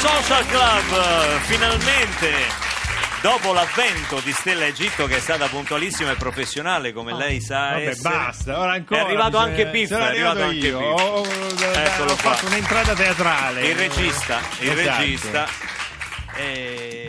Social Club, finalmente. Dopo l'avvento di Stella Egitto che è stata puntualissima e professionale come lei sa Vabbè, essere. basta, ora ancora. È arrivato bisogna- anche sono è arrivato anche io. Biff. Ho, ho- Eccolo ho qua. fatto un'entrata teatrale. Il regista, il Esatto. regista eh,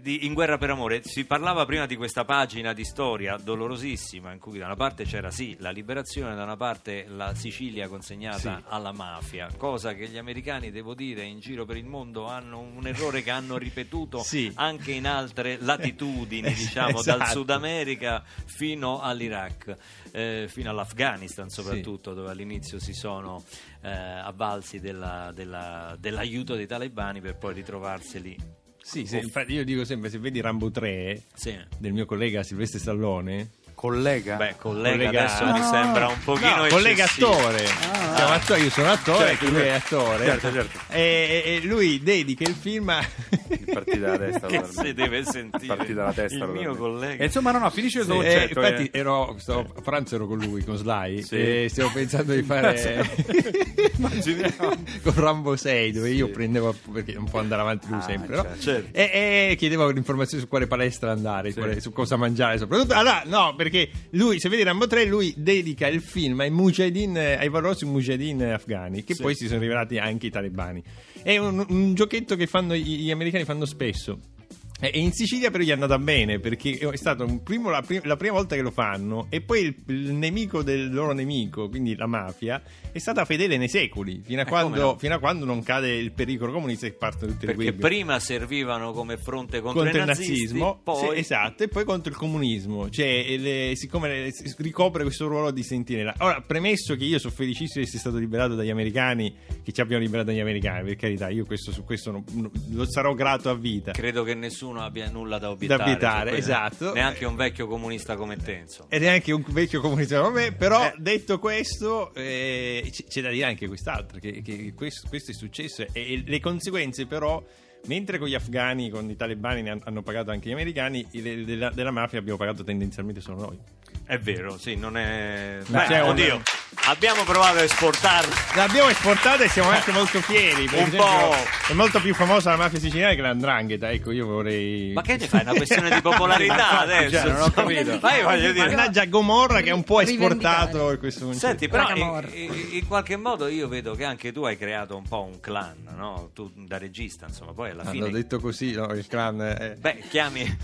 di In guerra per amore. Si parlava prima di questa pagina di storia dolorosissima in cui da una parte c'era sì la liberazione, da una parte la Sicilia consegnata Sì. alla mafia, cosa che gli americani, devo dire, in giro per il mondo hanno un errore che hanno ripetuto Sì. anche in altre latitudini, diciamo, dal Esatto. Sud America fino all'Iraq, eh, fino all'Afghanistan soprattutto, dove all'inizio si sono eh, avvalsi della- della- dell'aiuto dei talebani per poi ritrovarseli. Sì, sì, infatti io dico sempre, se vedi Rambo 3 Sì. del mio collega Silvestre Stallone, Collega? Beh, collega, Collega- adesso mi No. sembra un pochino no, collega attore. Siamo attori, io sono attore, Certo, lui è certo. attore. Certo, certo. E, e- e lui dedica il film a... Partì dalla testa. Che si deve sentire Partì dalla testa. il mio collega. E insomma, no, no, finisce il Sì, suo eh, concetto. infatti eh. ero, stavo- a pranzo ero con lui, con Sly, Sì. e stiamo pensando di fare Immaginiamo. con Rambo 6, dove io Sì. prendevo, perché non può andare avanti lui Ah, sempre, no? certo. Certo. E, e chiedevo informazioni su quale palestra andare, Sì. quale- su cosa mangiare, soprattutto. Allora, no, perché lui, se vedi Rambo 3, lui dedica il film ai mujahideen, ai valorosi mujahideen afghani, che Sì. poi si sono rivelati anche i talebani. È un, un giochetto che fanno gli americani fanno spesso. E e in Sicilia però gli è andata bene perché è primo- la, la prima volta che lo fanno e poi il, il nemico del loro nemico, quindi la mafia, è stata fedele nei secoli, fino a, Eh, quando, no? fino a quando non cade il pericolo comunista e partono tutte le Perché guerre prima servivano come fronte contro, contro il nazisti, nazismo, poi sì, esatto, e poi contro il comunismo. Cioè, le- siccome le- ricopre questo ruolo di sentinella. Ora, premesso che io sono felicissimo di essere stato liberato dagli americani, che ci abbiano liberato dagli americani, per carità, io questo, su questo non- non- lo sarò grato a vita. credo che nessuno abbia nulla da obiettare. Da obiettare, esatto. Neanche un vecchio comunista come te, insomma. Ed è anche un vecchio comunista come me, però Eh. detto questo, eh, c- c'è da dire anche quest'altro: che, che questo, questo è successo e, e le conseguenze, però. Mentre con gli afghani, con i talebani ne han- hanno pagato anche gli americani, della, della mafia abbiamo pagato tendenzialmente solo noi. È vero, sì, non è... Beh, un- oddio, abbiamo provato a esportarlo. L'abbiamo esportata e siamo anche molto fieri. Per Un esempio, po'. È molto più famosa la mafia siciliana che l'andrangheta. Ecco, io vorrei. Ma che ne fai? È una questione di popolarità adesso. cioè, non ho capito. Ma io voglio dire... Mannaggia Gomorra che è un po' esportato questo concetto. Senti, però in, in- in qualche modo io vedo che anche tu hai creato un po' un clan, no? Tu da regista, insomma, poi alla Ah, fine... l'ho detto così, no, il clan. eh. Beh, chiami,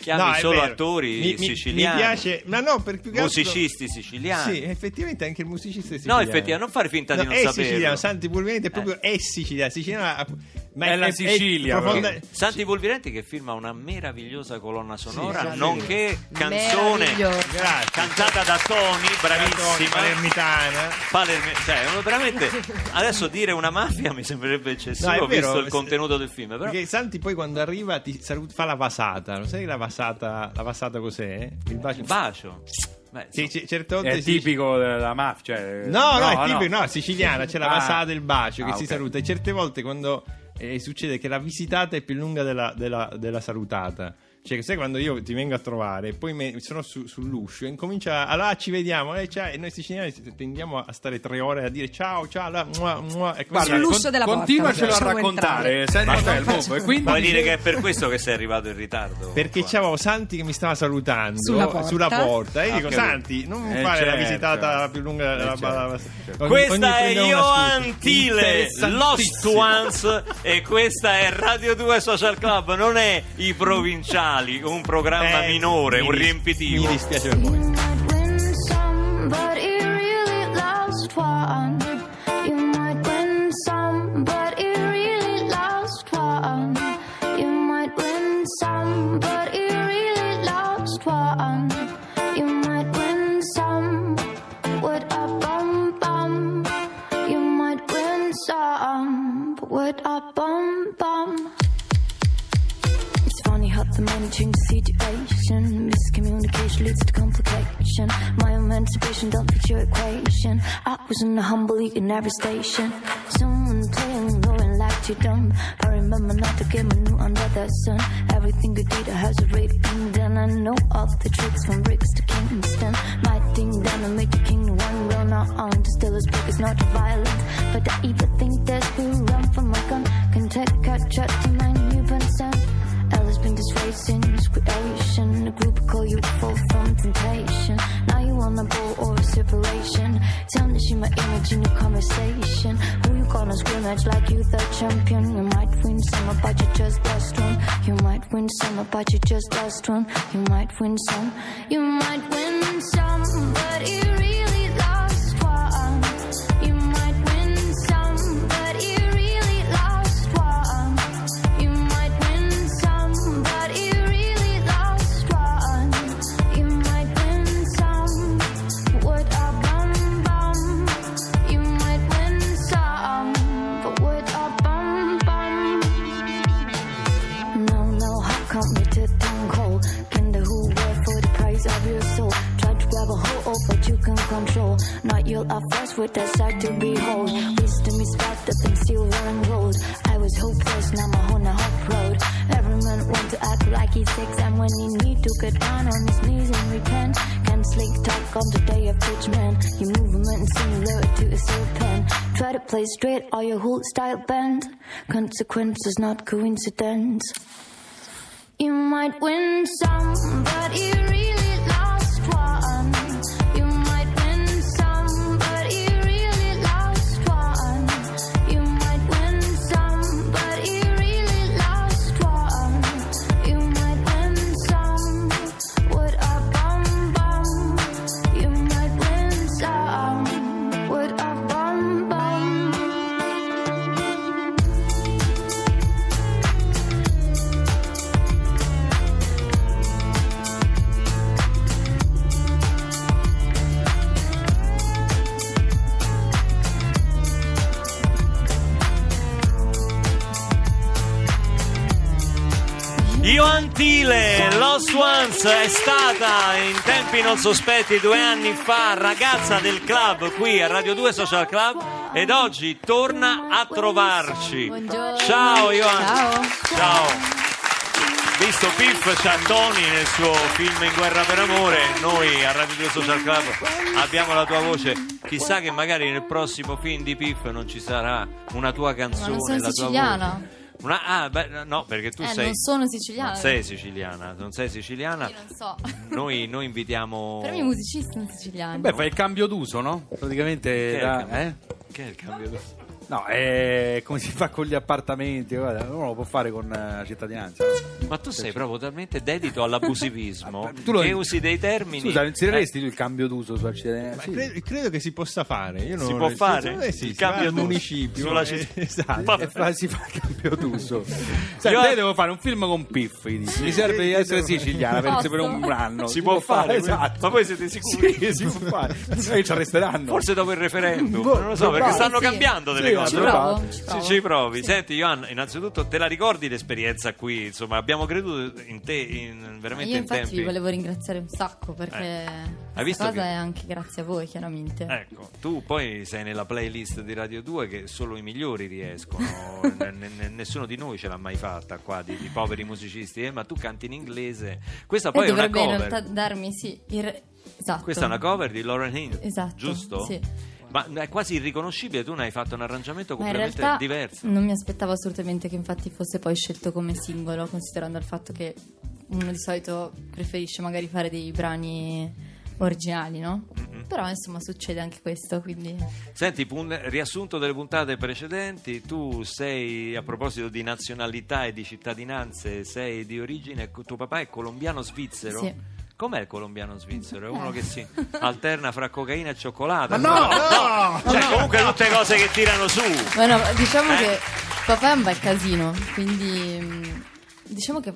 chiami No, è solo vero. attori Mi- siciliani. Mi piace, ma no, per più che altro- Musicisti siciliani. Sì, effettivamente anche il musicista è No, siciliano. effettivamente, non fare finta di No, non è saperlo. siciliano, Santi Pulverenti è proprio è siciliano, siciliana, ma È la Sicilia, profonda-. Santi Pulvirenti che firma una meravigliosa colonna sonora, sì, nonché canzone. Grazie. cantata da Tony, bravissima. palermitana. Palerme- cioè, veramente adesso dire una mafia mi sembrerebbe eccessivo No, vero, visto il contenuto del film. Però Perché Santi poi quando arriva ti salut- fa la vasata, lo sai la vasata, la vasata cos'è? Il bacio. il bacio. Beh, Sì, c- certe volte È si- tipico della mafia. Cioè... No, no, è tipico, no, siciliana, c'è la Ah. vasata del bacio che Ah, si saluta e certe volte quando eh, succede che la visitata è più lunga della, della- della salutata. Cioè, sai quando io ti vengo a trovare, poi me- sono su- sull'uscio e incomincia, allora ci vediamo, eh, ciao", e noi siciliani tendiamo a stare tre ore a dire ciao, ciao, là, mua, mua, e Guarda, Sull'uscio con- della porta, continuacelo a raccontare. entrare. Senti, Ma- vabbè, il mondo, e quindi Vuoi dire che è per questo che sei arrivato in ritardo? Perché qua? c'avevo Santi che mi stava salutando Sulla porta. sulla porta. E io Ah, dico. Santi, non Eh, fare la certo. visitata più lunga Eh, della certo, la- certo. ogni- Questa ogni è scusa. Tile, Lost Ones e questa è Radio 2 Social Club, non è I Provinciali, un programma Eh, minore, mi un riempitivo. Mi dispiace per voi. Miscommunication leads to complication. My emancipation don't fit your equation. I was in a humble in every station. Someone playing and like you dumb. I remember not to get my new under the sun. Everything you did has already been done. I know all the tricks from bricks to Kingston. My thing done, I made the king one roll not on. To still as big as not violent. But I even think there's who run from my gun. Can take a shot to my new percent. Ella's been disracing his creation. A group call you fall from temptation. Now you on a bowl or a separation. Tarnishing my image in conversation. Who you gonna scrimmage like you the champion? You might win some, but you just lost one. You might win some, but you just lost one. You might win some. You might win some, but you straight, or your whole style bend. Consequences, not coincidence. You might win some, È stata in tempi non sospetti due anni fa ragazza del club qui a Radio 2 Social Club ed oggi torna a trovarci. Buongiorno. Ciao Ioan. Ciao. Ciao. Visto Piff c'ha Tony nel suo film In guerra per amore, noi a Radio 2 Social Club abbiamo la tua voce. Chissà che magari nel prossimo film di Piff non ci sarà una tua Ma canzone. non sono la tua siciliana. Una- ah, beh, no, perché tu Eh, sei. non sono siciliana. Non sei siciliana, non sei siciliana. Io non so. Noi, noi invitiamo. Però i musicisti sono siciliani. Beh, fai il cambio d'uso, no? Praticamente. Che è il da- cambio- eh? Che è il cambio d'uso? No, è come si fa con gli appartamenti, guarda, uno lo può fare con eh, la cittadinanza. no? Ma tu sei proprio talmente dedito all'abusivismo tu lo- che usi dei termini. Scusa, Eh, inseriresti tu il cambio d'uso su accidenti? Ma Sì. cre- credo che si possa fare. Io non, Si può fare? me sì, Il si cambio d'uso municipio. sulla eh, città. esatto. E fa- si fa il cambio d'uso. Senti, Io- te devo fare un film con Piff. Mi serve di essere siciliana per, per un anno. Si può fare, esatto. ma voi siete sicuri? Sì, si può fare. Ci arresteranno. Forse dopo il referendum, Boh, non lo so, perché probabile. stanno cambiando delle cose. Ci Ci provo. provo. Ci Sì, provo. ci provi. Senti, Ioanna, innanzitutto te la ricordi l'esperienza qui? Insomma, abbiamo creduto in te in, veramente Io in infatti tempi. vi volevo ringraziare un sacco perché Eh. Hai questa visto cosa che- è anche grazie a voi chiaramente. Ecco, tu poi sei nella playlist di Radio 2 che solo i migliori riescono, N- n- nessuno di noi ce l'ha mai fatta qua di, di poveri musicisti, eh, ma tu canti in inglese. Questa poi e è una dovrebbe in cover. realtà darmi sì, il... esatto. Questa è una cover di Lauren Hill, Esatto, giusto? sì. Ma è quasi irriconoscibile, tu ne hai fatto un arrangiamento Ma in completamente realtà diverso. non mi aspettavo assolutamente che infatti fosse poi scelto come singolo, considerando il fatto che uno di solito preferisce magari fare dei brani originali, no? Però insomma succede anche questo, quindi Senti, pun- riassunto delle puntate precedenti, tu sei, a proposito di nazionalità e di cittadinanze, sei di origine, tuo papà è colombiano-svizzero? Sì. Com'è il colombiano-svizzero? È uno Eh. che si alterna fra cocaina e cioccolato. Ma no! Cioè, comunque tutte cose che tirano su. Bueno, diciamo Eh? che papà è un bel casino, quindi mm, diciamo che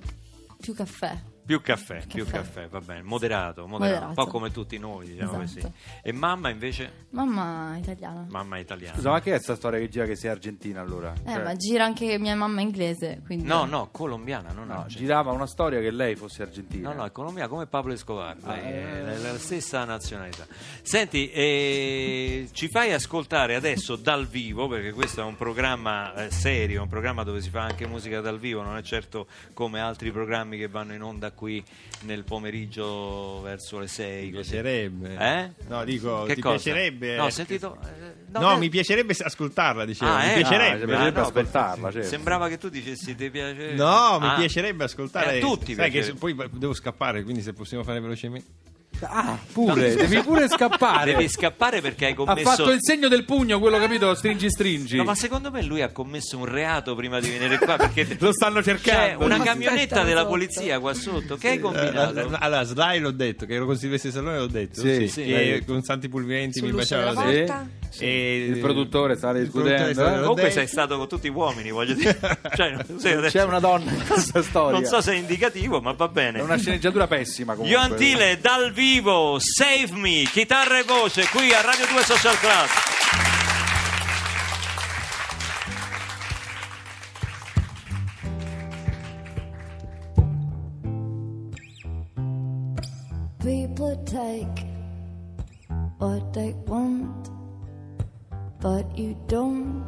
più caffè. Più caffè, più Caffè. va bene, moderato, moderato, un po' come tutti noi, diciamo Esatto. così. E mamma invece? Mamma italiana. Mamma italiana. Scusa, ma che è questa storia che gira che sei argentina allora? Eh, Cioè, ma gira anche mia mamma inglese, quindi... No, no, colombiana, non no, argentina. girava una storia che lei fosse argentina. No, no, è colombiana come Pablo Escobar, è eh. la, la stessa nazionalità. Senti, eh, ci fai ascoltare adesso dal vivo, perché questo è un programma eh, serio, un programma dove si fa anche musica dal vivo, non è certo come altri programmi che vanno in onda qui nel pomeriggio verso le 6. Mi piacerebbe. Eh? No, dico, Che ti cosa? piacerebbe. No, ho eh, sentito... eh, No, beh- mi piacerebbe ascoltarla, dicevo. Ah, mi eh? piacerebbe. Ah, Ah, no, ascoltarla, certo. Sembrava che tu dicessi ti piace. No, mi Ah. piacerebbe ascoltare. Eh, a tutti Sai che piacerebbe. poi devo scappare, quindi se possiamo fare velocemente. Ah, pure, devi pure scappare. Devi scappare perché hai Ha commesso fatto il segno del pugno, quello capito? Stringi, stringi. No, ma secondo me lui ha commesso un reato prima di venire qua perché Lo stanno c'è cercando. una Ma camionetta della sotto. polizia qua sotto. Che hai Eh, combinato? Allora, Sly l'ho detto, che ero con Silvestri Salone l'ho detto. Sì, sì, sì. che con Santi Pulventi mi baciava la Sì. E Il produttore il discutendo, produttore eh? Comunque sei stato con tutti i uomini, voglio dire. Cioè, adesso- C'è una donna in questa storia. Non so se è indicativo, ma va bene. È una sceneggiatura pessima comunque. Ioan Tile dal vivo, Save Me, chitarra e voce qui a Radio 2 Social Club. People take what they want, but you don't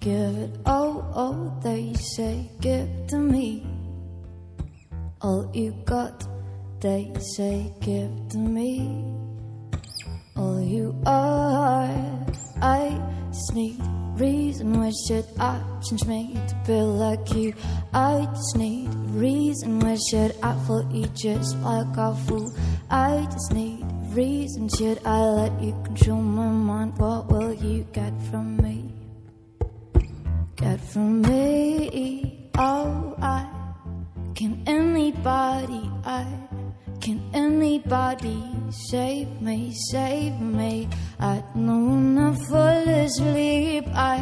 give it. Oh, oh, they say, give to me all you got. They say, give to me all you are. I just need reason. Why should I change me to be like you? I just need reason. Why should I fall you just like a fool? I just need reason. Should I let you control my mind? What will you get from me? Get from me? Oh, I can anybody, I can anybody save me, save me? I don't wanna fall asleep. I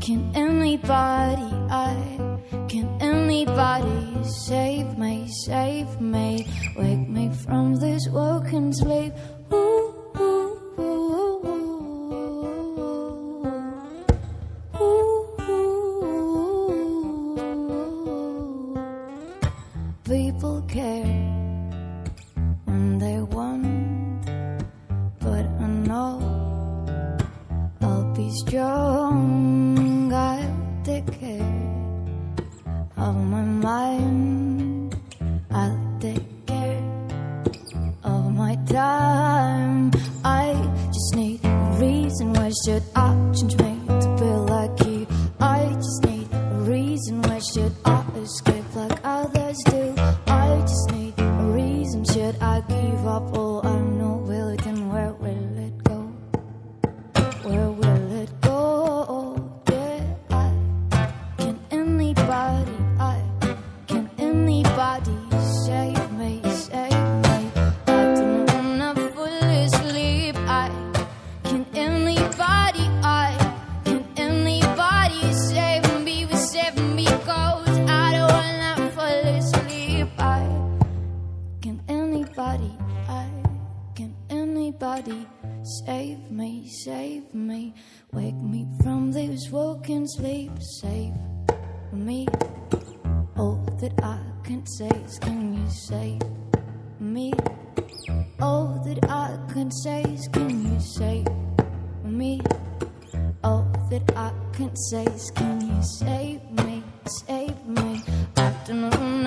can anybody, I can anybody save me, save me? Wake me from this woken sleep.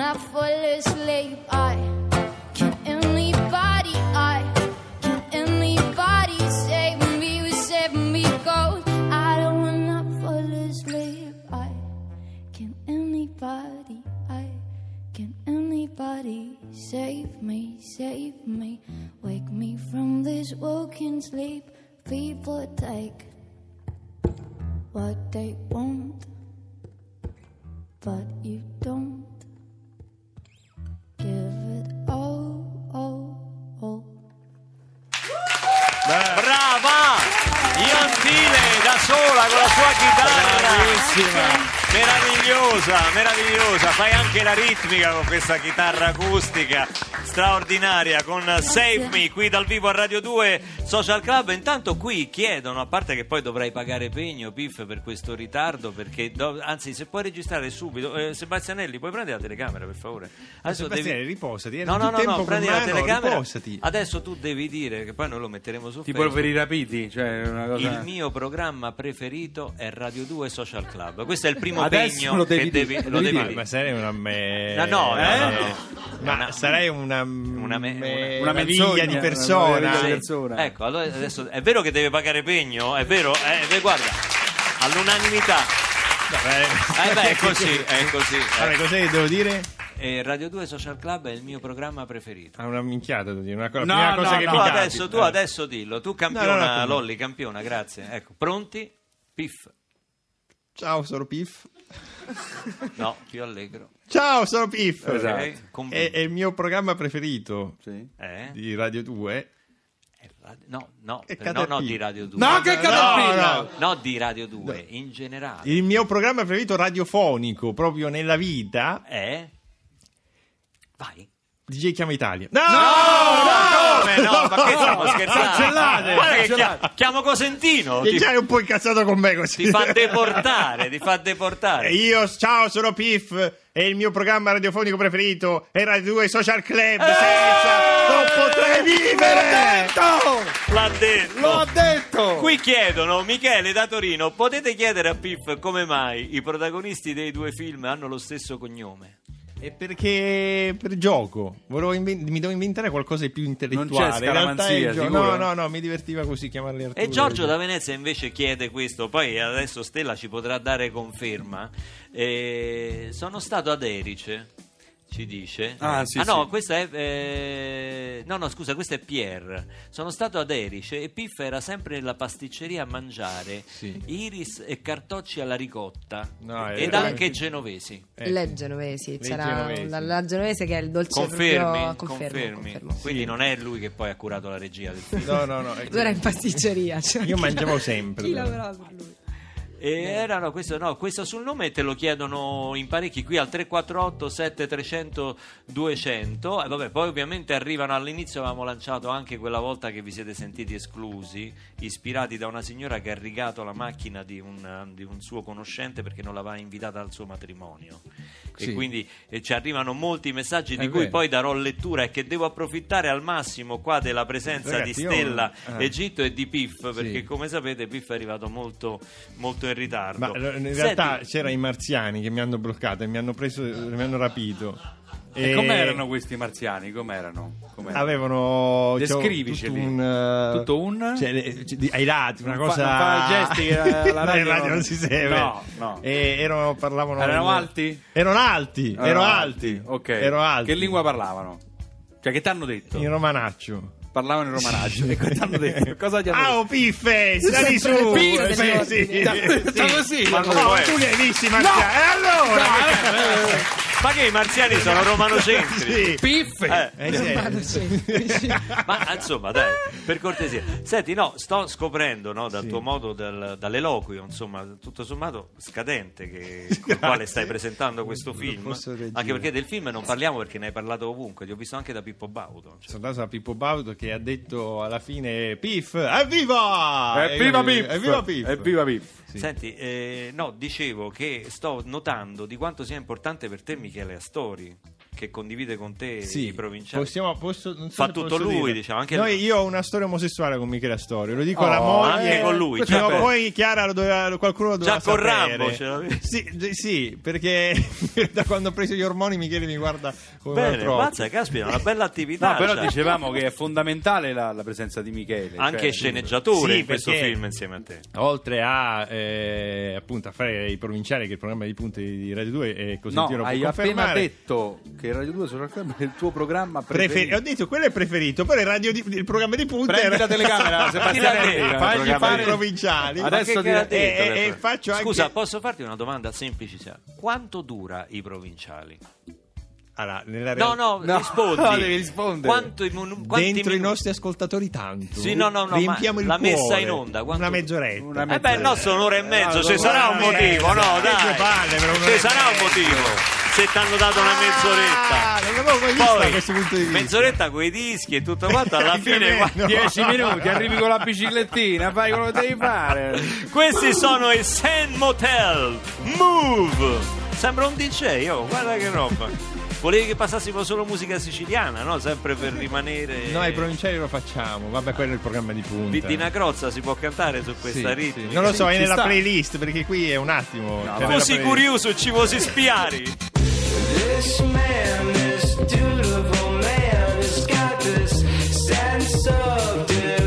Don't fall asleep. I ritmica con questa chitarra acustica straordinaria con Save Me qui dal vivo a Radio 2 Social Club. Intanto qui chiedono, a parte che poi dovrai pagare pegno, Piff, per questo ritardo, perché do- anzi se puoi registrare subito, eh, Sebastianelli, puoi prendere la telecamera per favore? Adesso Sebastiano, riposati, era No, no, no, no, prendi la telecamera. riposati. Adesso tu devi dire che poi noi lo metteremo su Tipo Facebook. per i rapiti, cioè una cosa... Il mio programma preferito è Radio 2 Social Club. Questo è il primo Adesso pegno lo devi che dire, devi, lo lo devi devi Ma, dire. ma sarei una me... No, no, no, Eh? no, no. Ma Una- sarei una, una me- me- una meraviglia di persona. Sì. persona. Ecco, allora adesso è vero che deve pagare pegno, è vero? Eh, eh, guarda, all'unanimità. Eh beh, è così, è così. eh. Vabbè, cos'è che devo dire? Eh, Radio 2 Social Club è il mio programma preferito. Ha una minchiata da dire, una cosa, No, prima no, cosa che no, mi Tu capita. adesso, tu Eh. adesso dillo, tu campiona, No, no, no, Lolli, campiona, grazie. Ecco, pronti? Piff. Ciao, sono Piff. No, più allegro. Ciao, sono Piff. Esatto. Ok, con- È, è il mio programma preferito Sì. Eh? di Radio 2. Eh, radio- No, no, eh, no, no, di Radio 2. No, che Caterpillar! no. No, di Radio 2, in generale. Il mio programma preferito radiofonico proprio nella vita È? Vai. DJ Chiama Italia. No! Come no? Ma che stiamo scherzando? Cancellate, Guarda che cancellate. chia- chiamo Cosentino. Che Ti, già è un po' incazzato con me così. ti fa deportare, ti fa deportare. E io, ciao, sono Piff e il mio programma radiofonico preferito è Radio 2 Social Club. Eh! Senza non potrei vivere! L'ha detto. Lo ha detto! Qui chiedono, Michele da Torino, potete chiedere a Piff come mai i protagonisti dei due film hanno lo stesso cognome? E perché per gioco Volevo inven- mi devo inventare qualcosa di più intellettuale. Non c'è In realtà è scaramanzia, gio-? No, no, no, mi divertiva così chiamarli Arturo. E Giorgio da Venezia invece chiede questo, poi adesso Stella ci potrà dare conferma. Eh, sono stato ad Erice, ci dice. Ah, sì, no, sì. questa è. eh, no, no, scusa, questo è Pierre. Sono stato ad Erice e Piff era sempre nella pasticceria a mangiare Sì. iris e cartocci alla ricotta No, ed era- anche genovesi. Eh, Le genovesi, Le c'era genovesi. La, la genovese che è il dolce Confermi? proprio... Confermi. Confermo, confermo. Quindi non è lui che poi ha curato la regia del film. No, no, no. è- Tu era in pasticceria. cioè, Io mangiavo sempre. Chi lavorava per lui? E erano questo, no, questo sul nome te lo chiedono in parecchi qui al 348 7300 200 e vabbè poi ovviamente arrivano all'inizio avevamo lanciato anche quella volta che vi siete sentiti esclusi ispirati da una signora che ha rigato la macchina di un, di un suo conoscente perché non l'aveva invitata al suo matrimonio e Sì. quindi eh, ci arrivano molti messaggi di È cui vero. poi darò lettura e che devo approfittare al massimo qua della presenza Ragazzi, di io- Stella eh. Egitto e di Piff perché Sì. come sapete Piff è arrivato molto, molto in ritardo Ma in Senti, realtà c'erano i marziani che mi hanno bloccato e mi hanno preso, mi hanno rapito. E com'erano questi marziani? Com'erano? Com'erano? Avevano Descriviceli. tutto un, eh, Tutto un? cioè, le- cioè, ai lati, una Non fa- cosa non fa gesti, la No, radio non si segue. No, no. E erano, parlavano Erano in- alti? Erano alti, Erano ero alti. Ok. Ero alti. Che lingua parlavano? Cioè, che ti hanno detto? In romanaccio. Parlavano in romanaggio. e cosa ti hanno detto? Cosa ti hanno Ah, detto? oh piffe, sali su. Piffe! Sì, sì, sì. così, Ma ma no, tu li hai visti, marziani. E allora? Ma che i marziani sono romanocentri Sì. Piffe! Eh, Eh, sì. ma insomma dai per cortesia senti no sto scoprendo no, dal Sì. tuo modo del- dall'eloquio insomma tutto sommato scadente che, con il quale stai presentando questo film anche perché del film non parliamo perché ne hai parlato ovunque ti ho visto anche da Pippo Baudo cioè. Sono andato a Pippo Baudo che ha detto alla fine Piff, evviva! Evviva Piff! Evviva Piff! Evviva Piff! Sì. Senti, eh, no, dicevo che sto notando di quanto sia importante per te Michele Astori, che condivide con te Sì, i provinciali. possiamo, posso, non so Fa tutto posso lui, dire. diciamo, anche Noi, lui. io ho una storia omosessuale con Michele Astorio, lo dico Oh, alla moglie. anche con lui, cioè, o beh. poi Chiara lo doveva, qualcuno lo doveva Già con. Rambo ce l'avevi. Sì, sì, perché da quando ho preso gli ormoni Michele mi guarda come un Bene, altro occhio. mazza, caspita, è una bella attività. No, però cioè. dicevamo che è fondamentale la, la presenza di Michele. Anche cioè, sceneggiatore Sì, in questo film insieme a te. Oltre a eh, appunto a fare i provinciali, che è il programma di punte di Radio 2, e così No, hai appena confermare. detto che Radio 2 Social Club è il tuo programma Preferi- preferito. ho detto quello è preferito, però il, radio di- il programma di punta Prendi era- la telecamera, Sebastianelli, Fagli fare i provinciali. Adesso che che e- detto e- del e pro- faccio anche- Scusa, posso farti una domanda semplicissima? Quanto dura i provinciali? Allora, nella No, realtà- no, No, rispondi. no, devi rispondere. Quanto i mon- quanti dentro i minuti- nostri ascoltatori tanto. Sì, no, no, no, Riempiamo il la messa cuore. in onda, quanto- Una mezz'oretta. Una Eh beh, mezz'oretta. il nostro un'ora e mezzo, Ah, ci sarà un e motivo, no, Che dai. palle per un'ora Ci e sarà un motivo. Se ti hanno dato una mezz'oretta. Ah, di vista. mezz'oretta con i dischi e tutto quanto, alla fine... guarda- 10 minuti, arrivi con la biciclettina, fai quello che devi fare. Questi sono i Sand Motel Move. Sembra un DJ, oh, guarda che roba. Volevi che passassimo solo musica siciliana, no? Sempre per rimanere. No, ai provinciali lo facciamo. Vabbè, quello è il programma di punta. Dina Crozza si può cantare su questa Sì, ritmica? sì. Non lo so, è nella sta. playlist perché qui è un attimo. No, Così playlist. curioso ci vuoi spiare. This dutiful man, has got this sense of.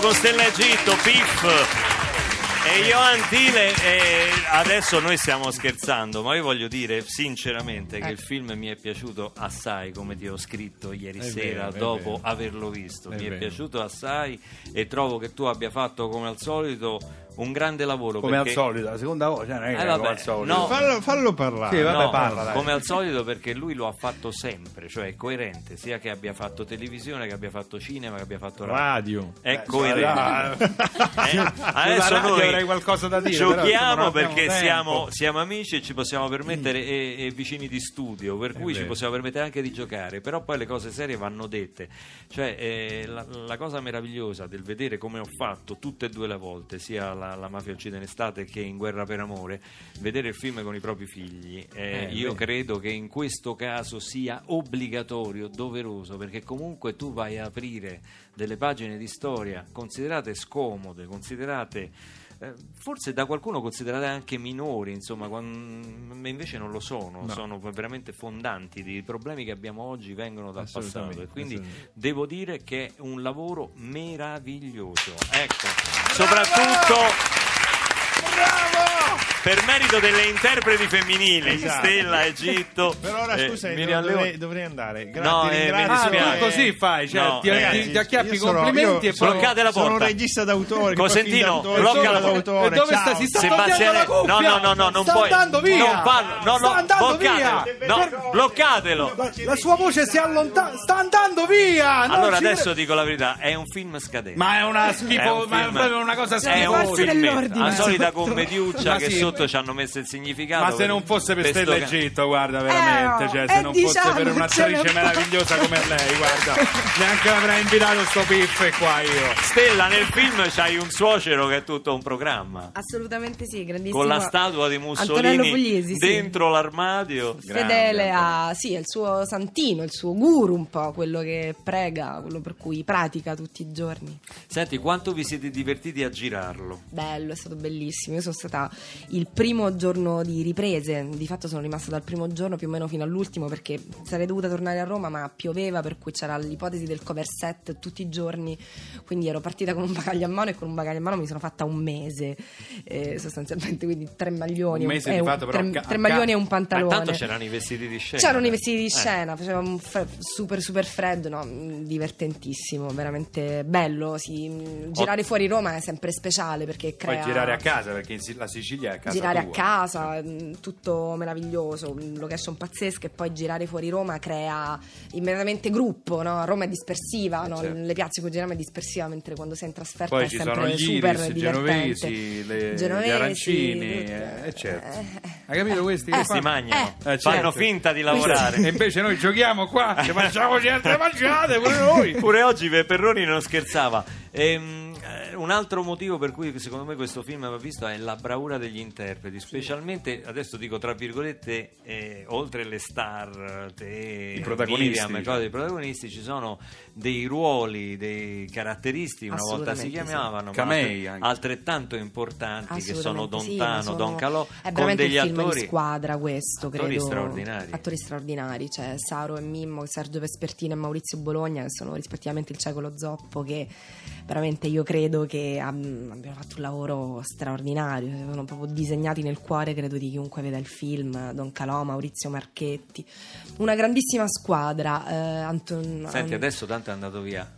Con Stella Egitto, Piff. E Johan Tile, e adesso noi stiamo scherzando, ma io voglio dire sinceramente che il film mi è piaciuto assai, come ti ho scritto ieri È sera vero, è dopo vero. averlo visto. È mi è vero. piaciuto assai e trovo che tu abbia fatto come al solito un grande lavoro. Come al perché- solito, la seconda volta, cioè non è che Eh, vabbè, come al solito. no. Fallo, fallo parlare. Sì, vabbè, No, parla, come al solito perché lui lo ha fatto sempre, cioè è coerente, sia che abbia fatto televisione, che abbia fatto cinema, che abbia fatto radio. Radio. È Eh, coerente. Eh, Sulla Adesso radio noi avrei qualcosa da dire, però, giochiamo abbiamo perché siamo, siamo amici e ci possiamo permettere e, e vicini di studio, per cui ci possiamo permettere anche di giocare, però poi le cose serie vanno dette. Cioè, eh, la, la cosa meravigliosa del vedere come ho fatto tutte e due le volte, sia la, la mafia uccide in estate che in Guerra per amore, vedere il film con i propri figli, eh, Eh, io beh. credo che in questo caso sia obbligatorio, doveroso, perché comunque tu vai a aprire delle pagine di storia considerate scomode, considerate forse da qualcuno considerate anche minori, insomma, quan- ma invece non lo sono, No. sono veramente fondanti. I problemi che abbiamo oggi vengono dal passato e quindi devo dire che è un lavoro meraviglioso. Ecco, soprattutto per merito delle interpreti femminili, Esatto. Stella, Egitto. Per ora, eh, scusa, Miriam dovrei, Leone. dovrei andare. Gra- No, eh, mi. Ah, dispiace. tu così fai, cioè No, ti, ragazzi, ti- ti acchiappi i sono- complimenti e poi... Bloccate la Sono un porta. regista d'autore. Cosentino, blocca sono la porta. E dove ciao. sta? Si sta Sebastiano, la no, cuffia! no, no, no, non sta puoi. andando via! Non parlo, no, sta no, andando bloccatelo. via! No, bloccatelo. La, la sua voce si allontana, sta andando via! Non Allora adesso dico la verità, è un film scadente. Ma è una schifo, ma è proprio una cosa è un film la solita commediuccia Ma che sì. Sotto ci hanno messo il significato Ma se non fosse per Stella ca- Egitto, guarda, veramente, Eh, cioè, se eh, non fosse diciamo, per ce un'attrice ne meravigliosa come lei, guarda, neanche l'avrei invitato sto piffe qua io. Stella nel film c'hai un suocero che è tutto un programma Assolutamente sì, grandissimo. con la statua di Mussolini Pugliesi, sì. dentro l'armadio Fedele a sì, è il suo santino, il suo guru un po', quello che prega, quello per cui pratica tutti i giorni. Senti, quanto vi siete divertiti a girarlo? Bello, è stato bellissimo. Io sono stata il primo giorno di riprese, di fatto sono rimasta dal primo giorno più o meno fino all'ultimo perché sarei dovuta tornare a Roma, ma pioveva, per cui c'era l'ipotesi del cover set tutti i giorni. Quindi ero partita con un bagaglio a mano e con un bagaglio a mano mi sono fatta un mese, eh, sostanzialmente, quindi tre maglioni, Un mese eh, di un- fatto, però, tre, ca- tre maglioni ca- e un Ma pantalone. intanto c'erano i vestiti di scena C'erano i dai. vestiti di Eh. scena, faceva un fre- super super freddo, no? Divertentissimo, veramente bello. Sì. Girare fuori Roma è sempre speciale perché Poi crea... girare a casa, perché la Sicilia è casa girare tua. a casa, mm, tutto meraviglioso, mm, location pazzesche e poi girare fuori Roma crea immediatamente gruppo, no? Roma è dispersiva, no? Certo. le piazze cui giriamo è dispersiva, mentre quando sei in trasferta Poi è ci sempre sono gli super iris, i divertente. genovesi, le- Genovesi, gli arancini, tutto. eh, certo. Eh, Hai capito questi? che questi mangiano Eh, certo. fanno finta di lavorare E invece noi giochiamo qua, ci mangiamo altre mangiate pure noi. Pure oggi Perroni non scherzava. Ehm, eh, un altro motivo per cui secondo me questo film va visto è la bravura degli interpreti, specialmente adesso dico tra virgolette, eh, oltre le star, te, I protagonisti, Miriam, e cioè. i protagonisti, ci sono dei ruoli, dei caratteristi, una volta si sì. chiamavano, ma Camei altre- anche. altrettanto importanti che sono Don sì, Tano, sono- Don Calò, è con veramente degli un film attori di squadra questo attori credo straordinari. attori straordinari c'è Saro e Mimmo Sergio Vespertino e Maurizio Bologna che sono rispettivamente il cieco e lo zoppo che veramente io credo che ab- abbiano fatto un lavoro straordinario sono proprio disegnati nel cuore credo di chiunque veda il film Don Calò Maurizio Marchetti una grandissima squadra eh, Anton- Senti, adesso tanto è andato via.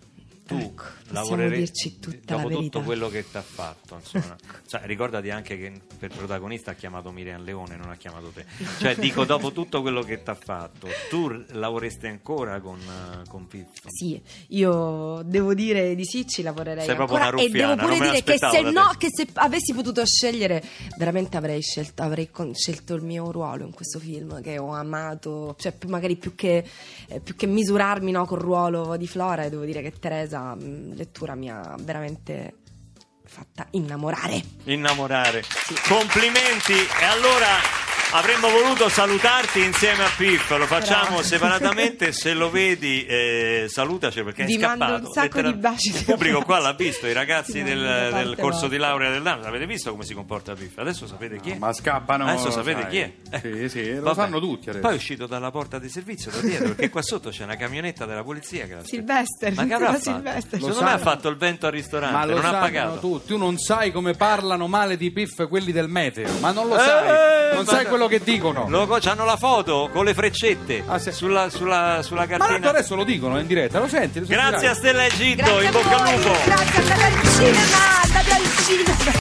Tu Ecco, lavoreresti dopo tutto quello che ti ha fatto. Insomma. Cioè, ricordati anche che per protagonista ha chiamato Miriam Leone, non ha chiamato te. Cioè, dico, dopo tutto quello che ti ha fatto, tu lavoresti ancora con, eh, con Piffo? Sì, io devo dire di sì, ci lavorerei Sei ancora e devo pure dire che se no, che se avessi potuto scegliere, veramente avrei scelto, avrei con- scelto il mio ruolo in questo film che ho amato, cioè magari più che, eh, più che misurarmi no, col ruolo di Flora, devo dire che Teresa, mh, lettura mi ha veramente fatta innamorare. Innamorare. Complimenti. E allora avremmo voluto salutarti insieme a Piff. Lo facciamo Grazie. separatamente. Se lo vedi, eh, salutaci perché Vi è mando scappato. un sacco di Letteral- baci Il pubblico qua l'ha visto, i ragazzi del, mando del corso di vostra. laurea dell'anno. Avete visto come si comporta Piff? Adesso sapete chi è. Ma scappano. Adesso sapete sai. chi è? Sì, sì, lo Vabbè. sanno tutti adesso. Poi è uscito dalla porta di servizio da dietro perché qua sotto c'è una camionetta della polizia che. Silvester, Ma che avrà fatto? Silvester. Secondo Lo me ha fatto il vento al ristorante, Ma lo non ha sanno pagato. tutti. Tu non sai come parlano male di Piff quelli del meteo, ma non lo Eh, sai. Non ma- sai quello che dicono. Lo, hanno la foto con le freccette Ah, sì. sulla, sulla, sulla Ma cartina. tanto adesso lo dicono in diretta, lo senti? lo Grazie a Stella Egitto, Grazie in bocca al lupo. grazie, andate al cinema, andate al cinema.